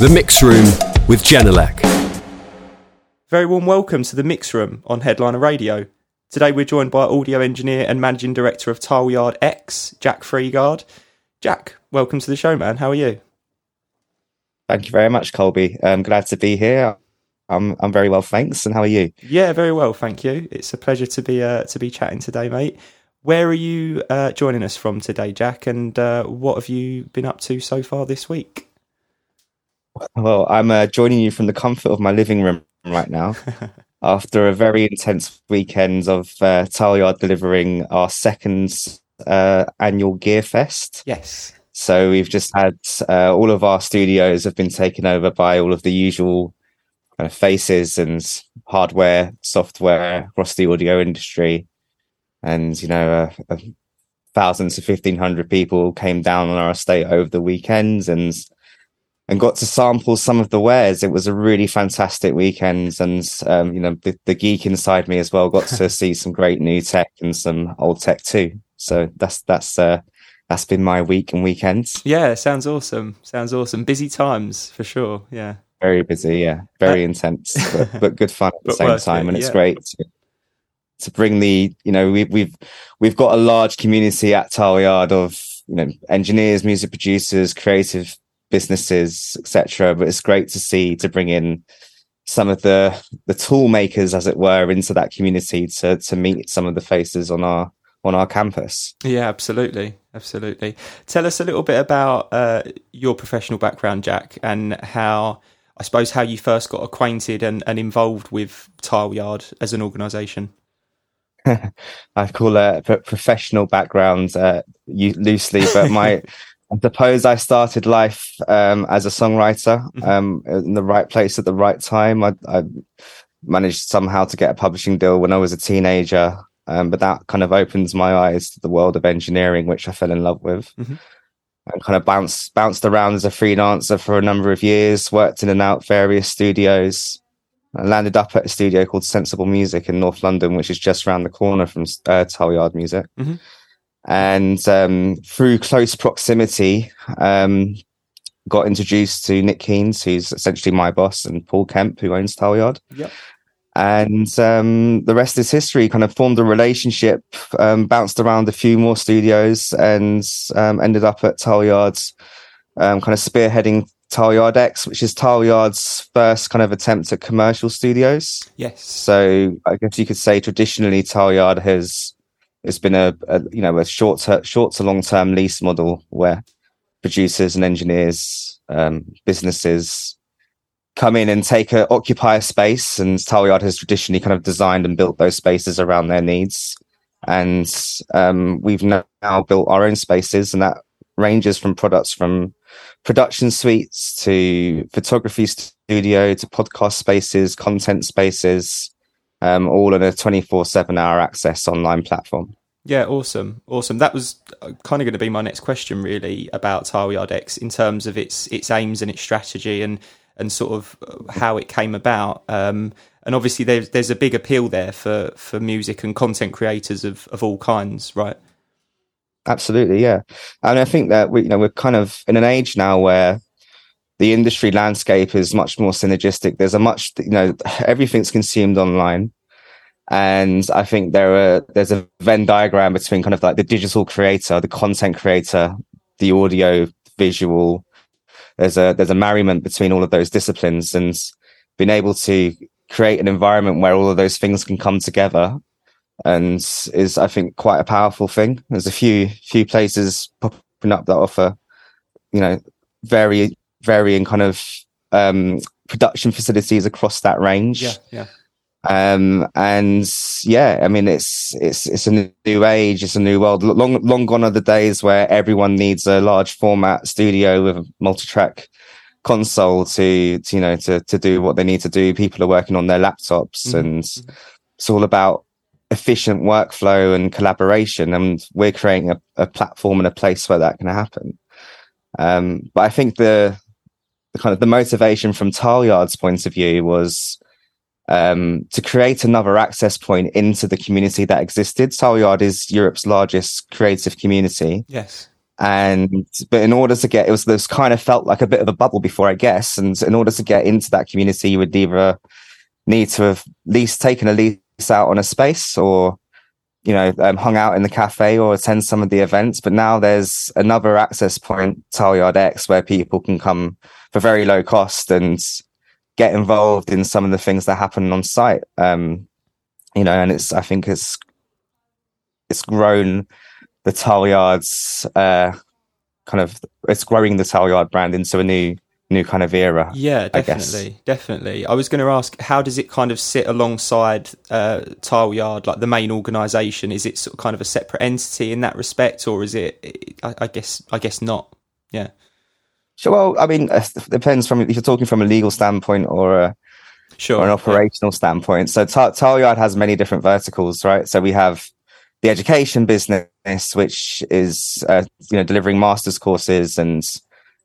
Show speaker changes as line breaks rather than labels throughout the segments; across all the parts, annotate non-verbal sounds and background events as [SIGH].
The Mix Room with Genelec.
Very warm welcome to the Mix Room on Headliner Radio. Today we're joined by audio engineer and managing director of Tileyard X, Jack Freegard. Jack, welcome to the show, man. How are you?
Thank you very much, Colby. I'm glad to be here. I'm I'm very well, thanks. And how are you?
Yeah, very well, thank you. It's a pleasure to be uh, to be chatting today, mate. Where are you uh, joining us from today, Jack? And uh, what have you been up to so far this week?
Well, I'm uh, joining you from the comfort of my living room right now [LAUGHS] after a very intense weekend of uh, Tileyard delivering our second uh, annual Gear Fest.
Yes.
So we've just had uh, all of our studios have been taken over by all of the usual kind of faces and hardware, software across the audio industry, and you know, uh, uh, thousands of fifteen hundred people came down on our estate over the weekends, and and got to sample some of the wares. It was a really fantastic weekend, and um, you know, the, the geek inside me as well got to [LAUGHS] see some great new tech and some old tech too. So that's that's uh, that's been my week and weekends.
Yeah, sounds awesome. Sounds awesome. Busy times for sure. Yeah.
Very busy, yeah. Very uh, intense, [LAUGHS] but, but, good fun at the same time. It, and it's yeah. great to, to bring the, you know, we, we've we've got a large community at Tileyard of, you know, engineers, music producers, creative businesses, etc. But it's great to see to bring in some of the the tool makers, as it were, into that community to to meet some of the faces on our on our campus.
Yeah, absolutely, absolutely. Tell us a little bit about uh, your professional background, Jack, and how I suppose how you first got acquainted and, and involved with Tileyard as an organisation. [LAUGHS]
I call it a professional background uh, loosely, but my [LAUGHS] I suppose I started life um, as a songwriter mm-hmm. um, in the right place at the right time. I, I managed somehow to get a publishing deal when I was a teenager. Um, but that kind of opens my eyes to the world of engineering, which I fell in love with. Mm-hmm. And kind of bounced bounced around as a freelancer for a number of years, worked in and out various studios. I landed up at a studio called Sensible Music in North London, which is just around the corner from uh, Yard Music. Mm-hmm. And um, through close proximity, um, got introduced to Nick Keynes, who's essentially my boss, and Paul Kemp, who owns Tileyard.
Yep
and um, the rest is history. Kind of formed a relationship, um, bounced around a few more studios, and um, ended up at Tileyard's, um, kind of spearheading Tileyard X, which is Tileyard's first kind of attempt at commercial studios.
Yes.
So I guess you could say traditionally Tileyard has it's been a, a you know a short to, short to long term lease model where producers and engineers, um, businesses come in and take a occupy a space and Tileyard has traditionally kind of designed and built those spaces around their needs. And um, we've now built our own spaces and that ranges from products from production suites to photography studio to podcast spaces, content spaces, um, all on a 24 7 hour access online platform.
Yeah, awesome, awesome. That was uh, kind of going to be my next question, really, about Tileyard X in terms of its its aims and its strategy, and and sort of how it came about. Um, and obviously, there's there's a big appeal there for for music and content creators of of all kinds, right?
Absolutely, yeah. And I think that we, you know, we're kind of in an age now where the industry landscape is much more synergistic. There's a much, you know, everything's consumed online. And I think there are there's a Venn diagram between kind of like the digital creator, the content creator, the audio visual, there's a there's a merriment between all of those disciplines and being able to create an environment where all of those things can come together and is I think quite a powerful thing. There's a few few places popping up that offer, you know, very varying kind of um, production facilities across that range.
Yeah, yeah.
Um, and yeah, I mean, it's, it's, it's a new age. It's a new world. Long, long gone are the days where everyone needs a large format studio with a multi-track console to, to, you know, to, to do what they need to do. People are working on their laptops mm-hmm. and it's all about efficient workflow and collaboration. And we're creating a, a platform and a place where that can happen. Um, but I think the, the kind of the motivation from Tileyard's point of view was, um, to create another access point into the community that existed. Tileyard is Europe's largest creative community.
Yes.
And but in order to get it was this kind of felt like a bit of a bubble before, I guess. And in order to get into that community, you would either need to have at least taken a lease out on a space or you know um, hung out in the cafe or attend some of the events but now there's another access point Tileyard X where people can come for very low cost and get involved in some of the things that happen on site um you know and it's i think it's it's grown the Tileyards uh kind of it's growing the Tileyard brand into a new new kind of era.
Yeah, definitely, definitely. I was going to ask, how does it kind of sit alongside uh, Tileyard, like the main organisation? Is it sort of kind of a separate entity in that respect, or is it? I, I guess, I guess not. Yeah.
So, well, I mean, it depends from if you're talking from a legal standpoint or a
sure
or an operational yeah. standpoint. So, Tileyard has many different verticals, right? So we have the education business, which is uh, you know delivering masters courses and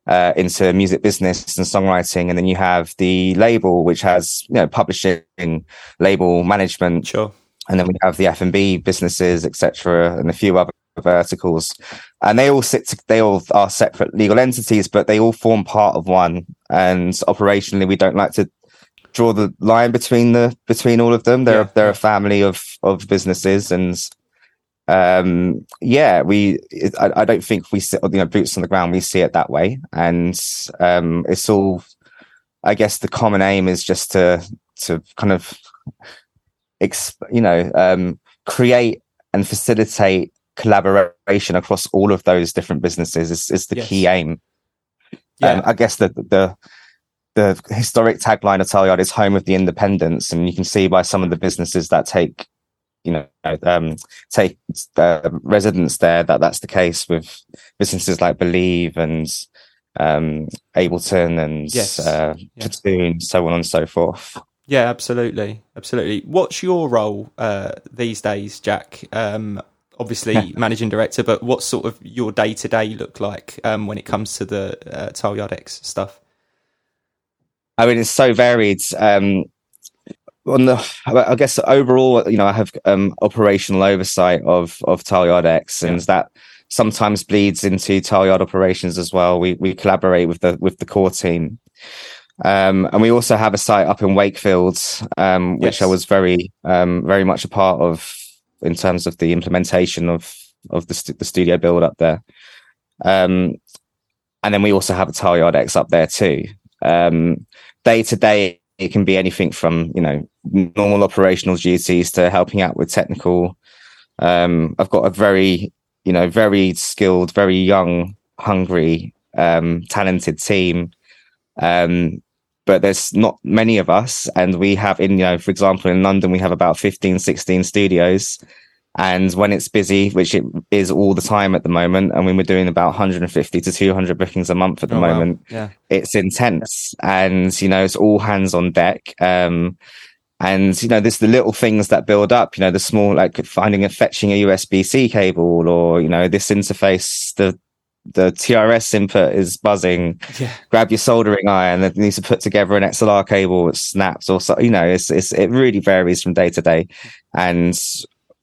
uh, into music business and songwriting, and then you have the label, which has you know publishing, label management,
sure,
and then we have the F and B businesses, etc., and a few other verticals, and they all sit. To, they all are separate legal entities, but they all form part of one. And operationally, we don't like to draw the line between the between all of them. They're yeah. they're a family of of businesses, and um, yeah, we, I, I, don't think we sit, you know, boots on the ground, we see it that way. And, um, it's all, I guess the common aim is just to, to kind of, exp, you know, um, create and facilitate collaboration across all of those different businesses is, is the yes. key aim. Yeah. Um, I guess the, the, the historic tagline of Tileyard is home of the independents. And you can see by some of the businesses that take you know um, take uh, residents there that that's the case with businesses like Believe and um, Ableton and
yes.
uh, Platoon, so on and so forth.
Yeah, absolutely, absolutely. What's your role uh, these days, Jack? Um, obviously, [LAUGHS] managing director, but what sort of your day to day look like um, when it comes to the uh, Tileyard X stuff?
I mean, it's so varied. Um, on the I guess overall, you know, I have um, operational oversight of of Tileyard X, and yeah. that sometimes bleeds into Tileyard operations as well. We we collaborate with the with the core team, um, and we also have a site up in Wakefield, um, which yes. I was very um, very much a part of in terms of the implementation of of the st- the studio build up there. Um, and then we also have a Tileyard X up there too. Um, day to day it can be anything from you know normal operational duties to helping out with technical um, i've got a very you know very skilled very young hungry um, talented team um, but there's not many of us and we have in you know for example in london we have about 15 16 studios and when it's busy, which it is all the time at the moment, and when we're doing about 150 to 200 bookings a month at the oh, moment,
wow. yeah.
it's intense. And, you know, it's all hands on deck. Um, and, you know, there's the little things that build up, you know, the small, like finding and fetching a USB C cable or, you know, this interface, the, the TRS input is buzzing.
Yeah.
Grab your soldering iron that needs to put together an XLR cable. It snaps or so, you know, it's, it's, it really varies from day to day. And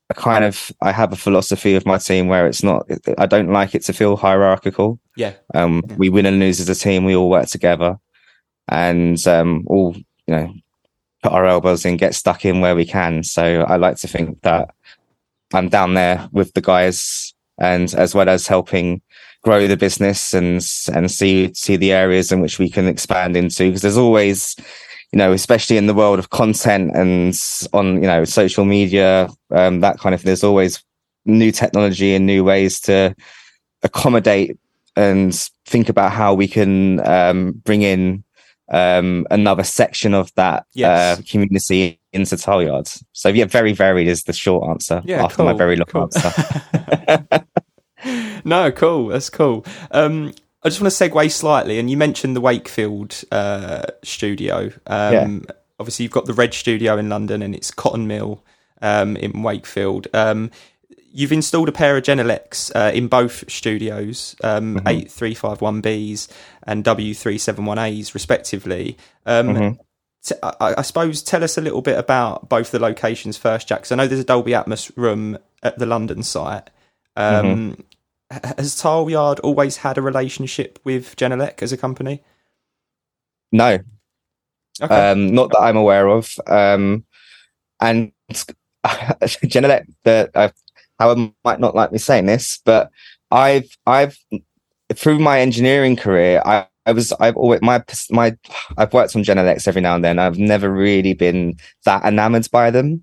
I kind of I have a philosophy of my team where it's not I don't like it to feel hierarchical.
Yeah.
Um
yeah.
we win and lose as a team, we all work together and um all, you know, put our elbows in, get stuck in where we can. So I like to think that I'm down there with the guys and as well as helping grow the business and and see see the areas in which we can expand into because there's always you know, especially in the world of content and on, you know, social media, um, that kind of thing, there's always new technology and new ways to accommodate and think about how we can um, bring in um, another section of that yes. uh, community into Tileyards. So yeah, very varied is the short answer
yeah,
after
cool,
my very long
cool.
answer. [LAUGHS] [LAUGHS] [LAUGHS]
no, cool. That's cool. Um, I just want to segue slightly, and you mentioned the Wakefield uh, studio. Um, yeah. Obviously, you've got the Red Studio in London, and it's Cotton Mill um, in Wakefield. Um, you've installed a pair of Genelecs uh, in both studios, um, mm-hmm. 8351Bs and W371As, respectively. Um, mm-hmm. I suppose tell us a little bit about both the locations first, Jack. Because I know there's a Dolby Atmos room at the London site. Um, mm-hmm has Tileyard always had a relationship with Genelec as a company?
No, okay. um, not that I'm aware of. Um, and [LAUGHS] Genelec, the uh, Howard might not like me saying this, but I've I've through my engineering career, I, I was I've always my my I've worked on Genelecs every now and then. I've never really been that enamored by them.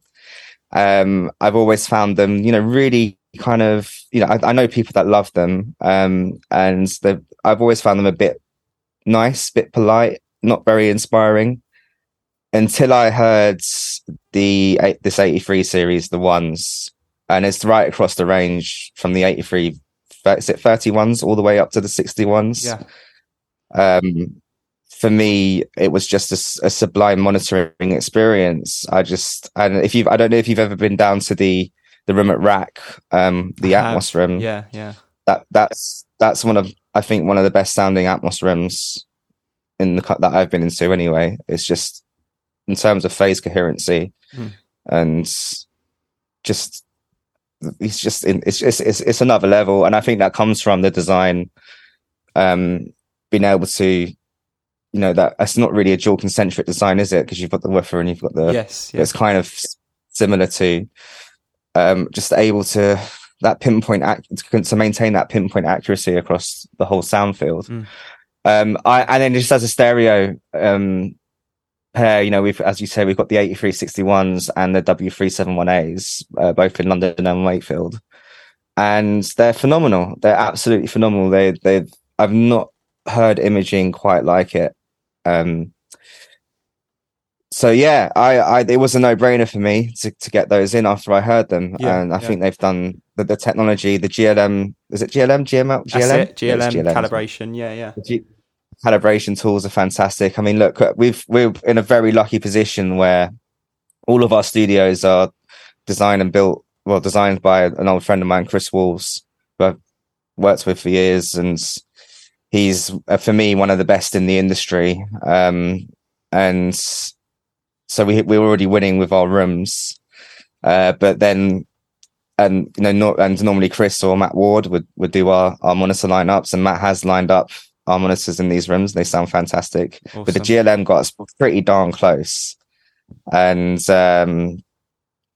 Um, I've always found them, you know, really kind of, you know, I, I know people that love them, um, and I've always found them a bit nice, bit polite, not very inspiring. Until I heard the this eighty three series, the ones, and it's right across the range from the eighty three, is it thirty ones all the way up to the sixty ones.
Yeah.
Um, for me, it was just a, a, sublime monitoring experience. I just, and if you've, I don't know if you've ever been down to the the room at Rack, um, the I Atmos room.
Yeah, yeah.
That that's that's one of I think one of the best sounding Atmos rooms in the cut that I've been into. Anyway, it's just in terms of phase coherency mm. and just it's just it's just it's, it's another level, and I think that comes from the design. Um, being able to you know that it's not really a dual concentric design, is it? Because you've got the woofer and you've got the
yes,
yes. It's kind of similar to um, just able to that pinpoint act to maintain that pinpoint accuracy across the whole sound field. Mm. Um, I and then just as a stereo um, pair, you know, we've as you say, we've got the 8361s and the W371As, uh, both in London and Wakefield, and they're phenomenal. They're absolutely phenomenal. They they I've not heard imaging quite like it. Um, so yeah, I, I it was a no brainer for me to, to get those in after I heard them, yeah, and I yeah. think they've done the, the, technology, the GLM, is it GLM, GML,
GLM, GLM, GLM, calibration, yeah, yeah. G-
calibration tools are fantastic. I mean, look, we've we're in a very lucky position where all of our studios are designed and built, well, designed by an old friend of mine, Chris Wolves, who I've worked with for years, and he's uh, for me one of the best in the industry. Um, and so we we were already winning with our rooms, uh, but then and you know not, and normally Chris or Matt Ward would would do our our monitor lineups, and Matt has lined up our monitors in these rooms. They sound fantastic, awesome. but the GLM got us pretty darn close, and um,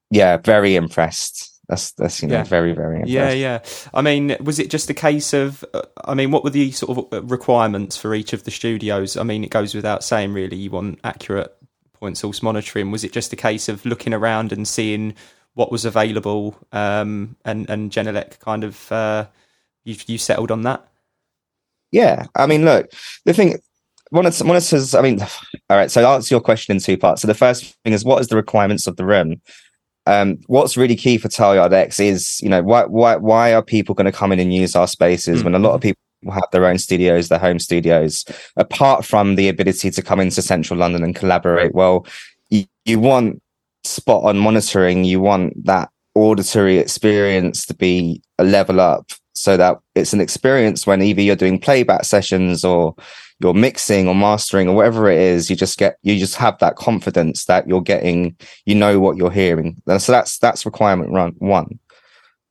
yeah, very impressed. That's that's you know yeah. very very impressed.
yeah yeah. I mean, was it just a case of? Uh, I mean, what were the sort of uh, requirements for each of the studios? I mean, it goes without saying, really, you want accurate point source monitoring? Was it just a case of looking around and seeing what was available, um, and and Genelec kind of uh, you you settled on that?
Yeah, I mean, look, the thing one of one of monitors. I mean, all right. So I'll answer your question in two parts. So the first thing is, what is the requirements of the room? Um, what's really key for Tileyard X is, you know, why why why are people going to come in and use our spaces mm-hmm. when a lot of people have their own studios, their home studios, apart from the ability to come into central London and collaborate. Well, you, you want spot on monitoring, you want that auditory experience to be a level up so that it's an experience when either you're doing playback sessions or you're mixing or mastering or whatever it is you just get you just have that confidence that you're getting you know what you're hearing. So that's that's requirement run one.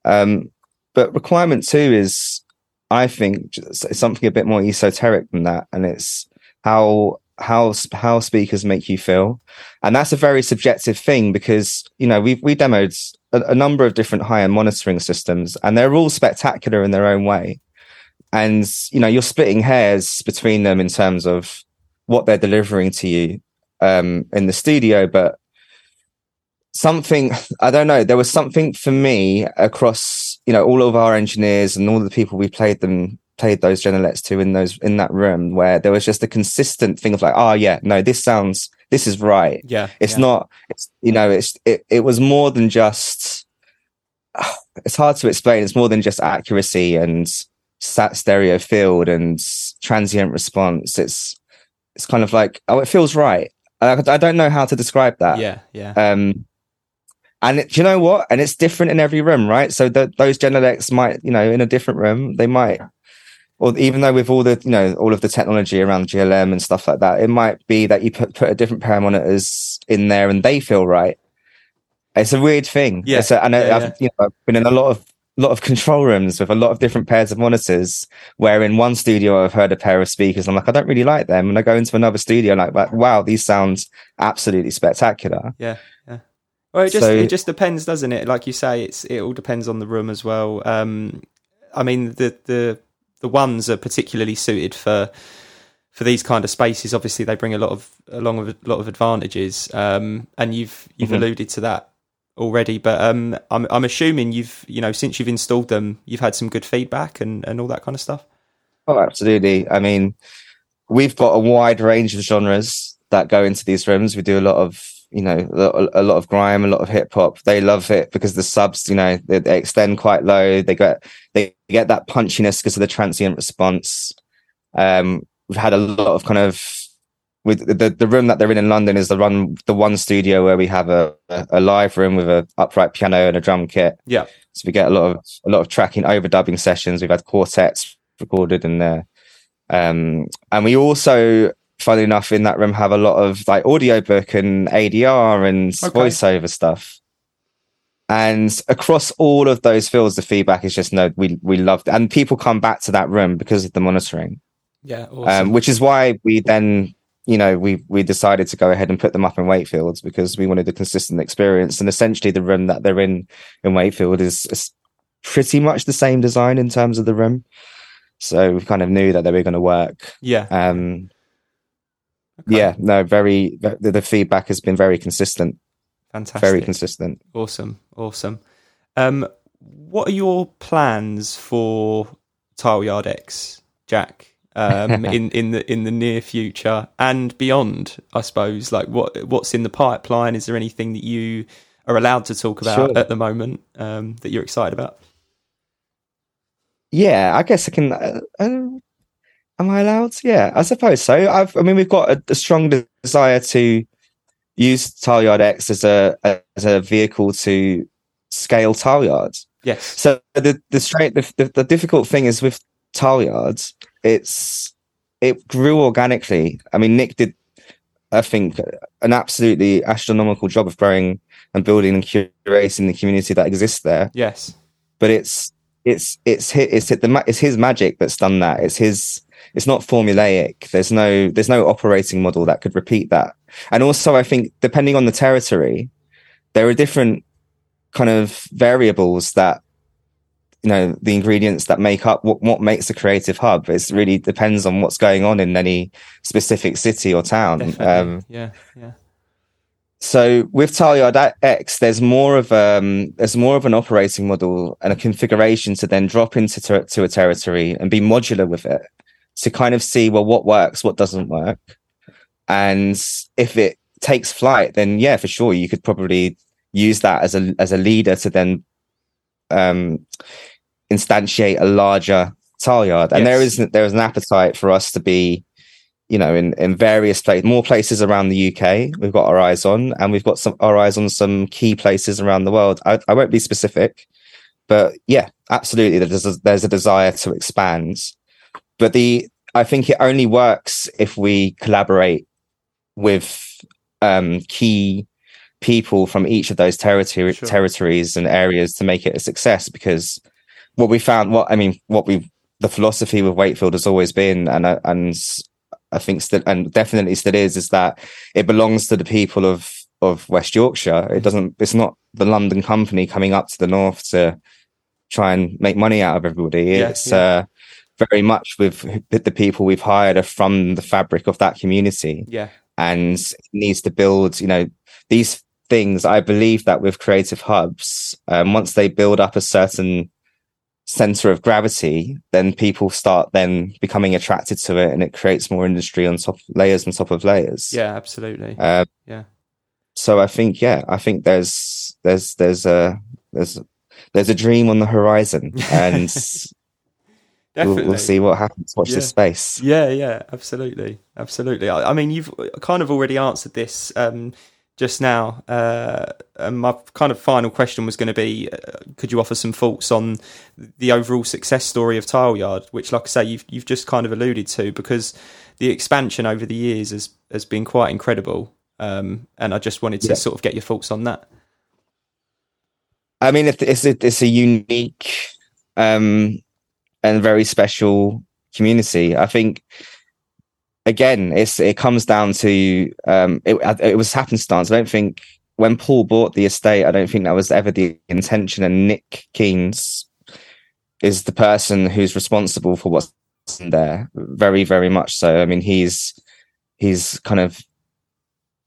Um, but requirement two is I think something a bit more esoteric than that, and it's how how how speakers make you feel, and that's a very subjective thing because you know we've we demoed a, a number of different high end monitoring systems, and they're all spectacular in their own way, and you know you're splitting hairs between them in terms of what they're delivering to you um, in the studio, but something [LAUGHS] I don't know. There was something for me across you know all of our engineers and all the people we played them played those Genelecs to in those in that room where there was just a consistent thing of like oh yeah no this sounds this is right.
Yeah
it's
yeah.
not it's you know it's it, it was more than just [SIGHS] it's hard to explain. It's more than just accuracy and sat stereo field and transient response. It's it's kind of like oh it feels right. I, I don't know how to describe that.
Yeah yeah.
Um and it, you know what? And it's different in every room, right? So the, those Genelecs might, you know, in a different room, they might, or even though with all the, you know, all of the technology around GLM and stuff like that, it might be that you put, put a different pair of monitors in there and they feel right. It's a weird thing.
Yeah.
A, and
yeah,
I've,
yeah.
You know, I've been in a lot of lot of control rooms with a lot of different pairs of monitors. Where in one studio I've heard a pair of speakers, and I'm like, I don't really like them, and I go into another studio, like, like wow, these sounds absolutely spectacular.
Yeah, yeah. Well, it just so, it just depends, doesn't it? Like you say, it's it all depends on the room as well. Um, I mean, the the the ones are particularly suited for for these kind of spaces. Obviously, they bring a lot of along with a lot of advantages, um, and you've you've mm-hmm. alluded to that already. But um, I'm I'm assuming you've you know since you've installed them, you've had some good feedback and and all that kind of stuff.
Oh, absolutely. I mean, we've got a wide range of genres that go into these rooms. We do a lot of you know a lot of grime, a lot of hip hop. They love it because the subs, you know, they, they extend quite low. They get they get that punchiness because of the transient response. Um, we've had a lot of kind of with the the room that they're in in London is the run the one studio where we have a a live room with a upright piano and a drum kit.
Yeah.
So we get a lot of a lot of tracking overdubbing sessions. We've had quartets recorded in there. Um, and we also funny enough, in that room have a lot of like audiobook and ADR and okay. voiceover stuff. And across all of those fields, the feedback is just no, we we loved it. And people come back to that room because of the monitoring.
Yeah, awesome.
um, which is why we then, you know, we we decided to go ahead and put them up in Wakefields because we wanted a consistent experience. And essentially, the room that they're in in Wakefield is, is pretty much the same design in terms of the room. So we kind of knew that they were going to work.
Yeah.
Um, Okay. Yeah, no, very. The, the, feedback has been very consistent.
Fantastic.
Very consistent.
Awesome. Awesome. Um, what are your plans for Tileyard X, Jack? Um, [LAUGHS] in in the in the near future and beyond, I suppose. Like what what's in the pipeline? Is there anything that you are allowed to talk about sure. at the moment um, that you're excited about?
Yeah, I guess I can. Uh, uh, Am I allowed? Yeah, I suppose so. I've, I mean, we've got a, a strong desire to use Tileyard X as a as a vehicle to scale Tileyards.
Yes.
So the the straight the, the, the difficult thing is with Tileyards, it's it grew organically. I mean, Nick did, I think, an absolutely astronomical job of growing and building and curating the community that exists there.
Yes.
But it's it's it's his, it's hit the it's his magic that's done that. It's his it's not formulaic. There's no there's no operating model that could repeat that. And also, I think depending on the territory, there are different kind of variables that you know the ingredients that make up what, what makes a creative hub. It really depends on what's going on in any specific city or town.
Um, yeah yeah.
so with Tileyard X, there's more of um, there's more of an operating model and a configuration to then drop into ter- to a territory and be modular with it to kind of see well what works, what doesn't work, and if it takes flight, then yeah, for sure you could probably use that as a as a leader to then um, instantiate a larger Tileyard. And yes. there is there is an appetite for us to be, you know, in in various places, more places around the UK. We've got our eyes on, and we've got some our eyes on some key places around the world. I, I won't be specific, but yeah, absolutely, there's a, there's a desire to expand but the I think it only works if we collaborate with um, key people from each of those territory sure. territories and areas to make it a success. Because what we found, what I mean, what we the philosophy with Wakefield has always been, and uh, and I think still and definitely still is, is that it belongs to the people of of West Yorkshire. It doesn't. It's not the London company coming up to the north to try and make money out of everybody. It's yeah. Uh, very much with the people we've hired are from the fabric of that community.
Yeah.
And needs to build, you know, these things. I believe that with creative hubs, um, once they build up a certain center of gravity, then people start then becoming attracted to it and it creates more industry on top layers on top of layers.
Yeah, absolutely.
Uh,
yeah.
So I think, yeah, I think there's, there's, there's a, there's, there's a dream on the horizon [LAUGHS] and Definitely. We'll, we'll, see what happens. Watch
yeah.
this space.
Yeah, yeah, absolutely, absolutely. I, I, mean, you've kind of already answered this um, just now. Uh, and my kind of final question was going to be: uh, Could you offer some thoughts on the overall success story of Tileyard, which, like I say, you've you've just kind of alluded to, because the expansion over the years has has been quite incredible. Um, and I just wanted to yeah. sort of get your thoughts on that.
I mean, it's a, it's a unique um, and very special community. I think again, it's it comes down to um, it, it was happenstance. I don't think when Paul bought the estate, I don't think that was ever the intention. And Nick Keynes is the person who's responsible for what's there, very, very much so. I mean, he's he's kind of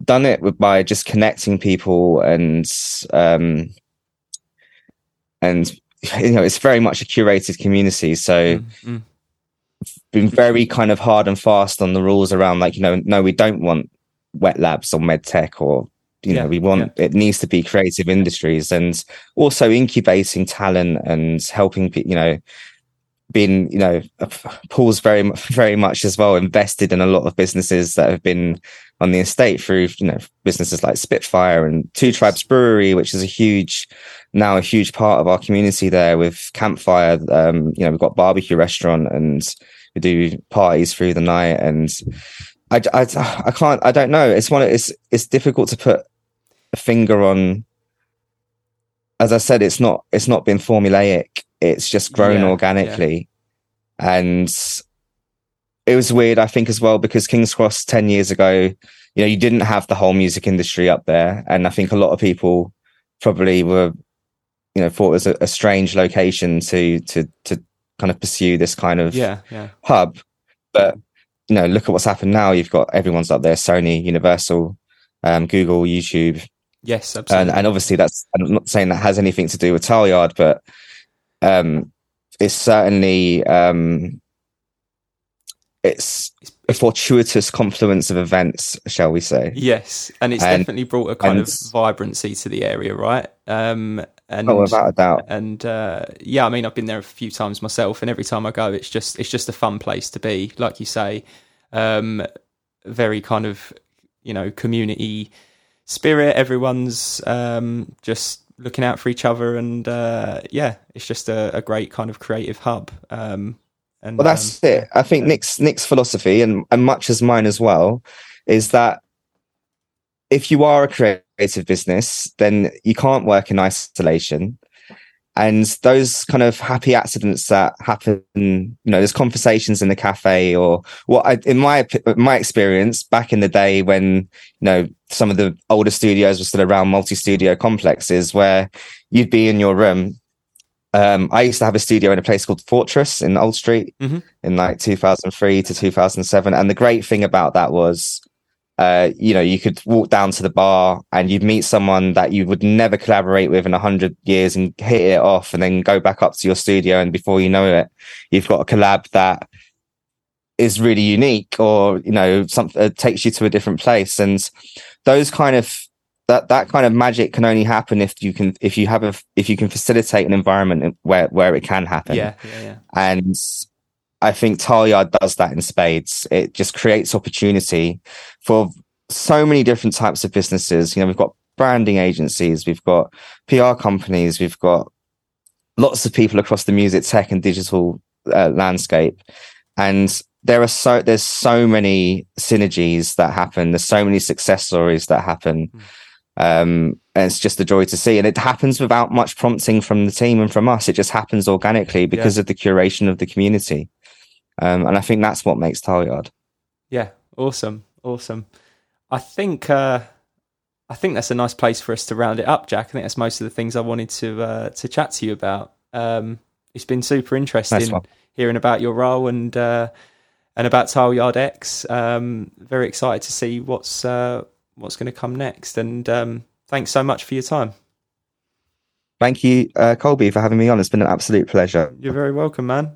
done it by just connecting people and um, and [LAUGHS] you know it's very much a curated community so mm-hmm. been very kind of hard and fast on the rules around like you know no we don't want wet labs or med tech or you yeah, know we want yeah. it needs to be creative industries and also incubating talent and helping you know been, you know, Paul's very, very much as well invested in a lot of businesses that have been on the estate through, you know, businesses like Spitfire and Two Tribes Brewery, which is a huge, now a huge part of our community there with Campfire. Um, you know, we've got barbecue restaurant and we do parties through the night. And I, I, I can't, I don't know. It's one, it's, it's difficult to put a finger on. As I said, it's not, it's not been formulaic it's just grown yeah, organically. Yeah. And it was weird, I think, as well, because King's Cross 10 years ago, you know, you didn't have the whole music industry up there. And I think a lot of people probably were, you know, thought it was a, a strange location to, to, to kind of pursue this kind of
yeah, yeah.
hub. But, you know, look at what's happened now. You've got everyone's up there, Sony, Universal, um, Google, YouTube.
Yes, absolutely.
And, and obviously that's, I'm not saying that has anything to do with Tileyard, but um, it's certainly um, it's a fortuitous confluence of events, shall we say?
Yes, and it's and, definitely brought a kind of vibrancy to the area, right? Um, and
oh, without a doubt.
And uh, yeah, I mean, I've been there a few times myself, and every time I go, it's just it's just a fun place to be. Like you say, um, very kind of you know community spirit. Everyone's um, just looking out for each other, and uh, yeah, it's just a, a, great kind of creative hub. Um, and
well, that's um, it. I think Nick's Nick's philosophy, and and much as mine as well, is that if you are a creative business, then you can't work in isolation. And those kind of happy accidents that happen you know there's conversations in the cafe or what I, in my my experience back in the day when you know some of the older studios were still around multi-studio complexes where you'd be in your room. Um, I used to have a studio in a place called Fortress in Old Street mm-hmm. in like 2003 to 2007 and the great thing about that was uh, you know, you could walk down to the bar and you'd meet someone that you would never collaborate with in a hundred years and hit it off and then go back up to your studio. And before you know it, you've got a collab that is really unique or, you know, something uh, takes you to a different place. And those kind of, that, that kind of magic can only happen if you can, if you have a, if you can facilitate an environment where, where it can happen.
Yeah. yeah, yeah.
And I think Tileyard does that in spades. It just creates opportunity for so many different types of businesses. You know, we've got branding agencies, we've got PR companies, we've got lots of people across the music, tech, and digital uh, landscape, and there are so there's so many synergies that happen. There's so many success stories that happen. Mm. Um, and it's just a joy to see. And it happens without much prompting from the team and from us. It just happens organically because yeah. of the curation of the community. Um, and I think that's what makes Tileyard.
Yeah, awesome, awesome. I think uh, I think that's a nice place for us to round it up, Jack. I think that's most of the things I wanted to uh, to chat to you about. Um, it's been super interesting nice hearing about your role and uh, and about Tileyard X. Um, very excited to see what's uh, what's going to come next. And um, thanks so much for your time.
Thank you, uh, Colby, for having me on. It's been an absolute pleasure.
You're very welcome, man.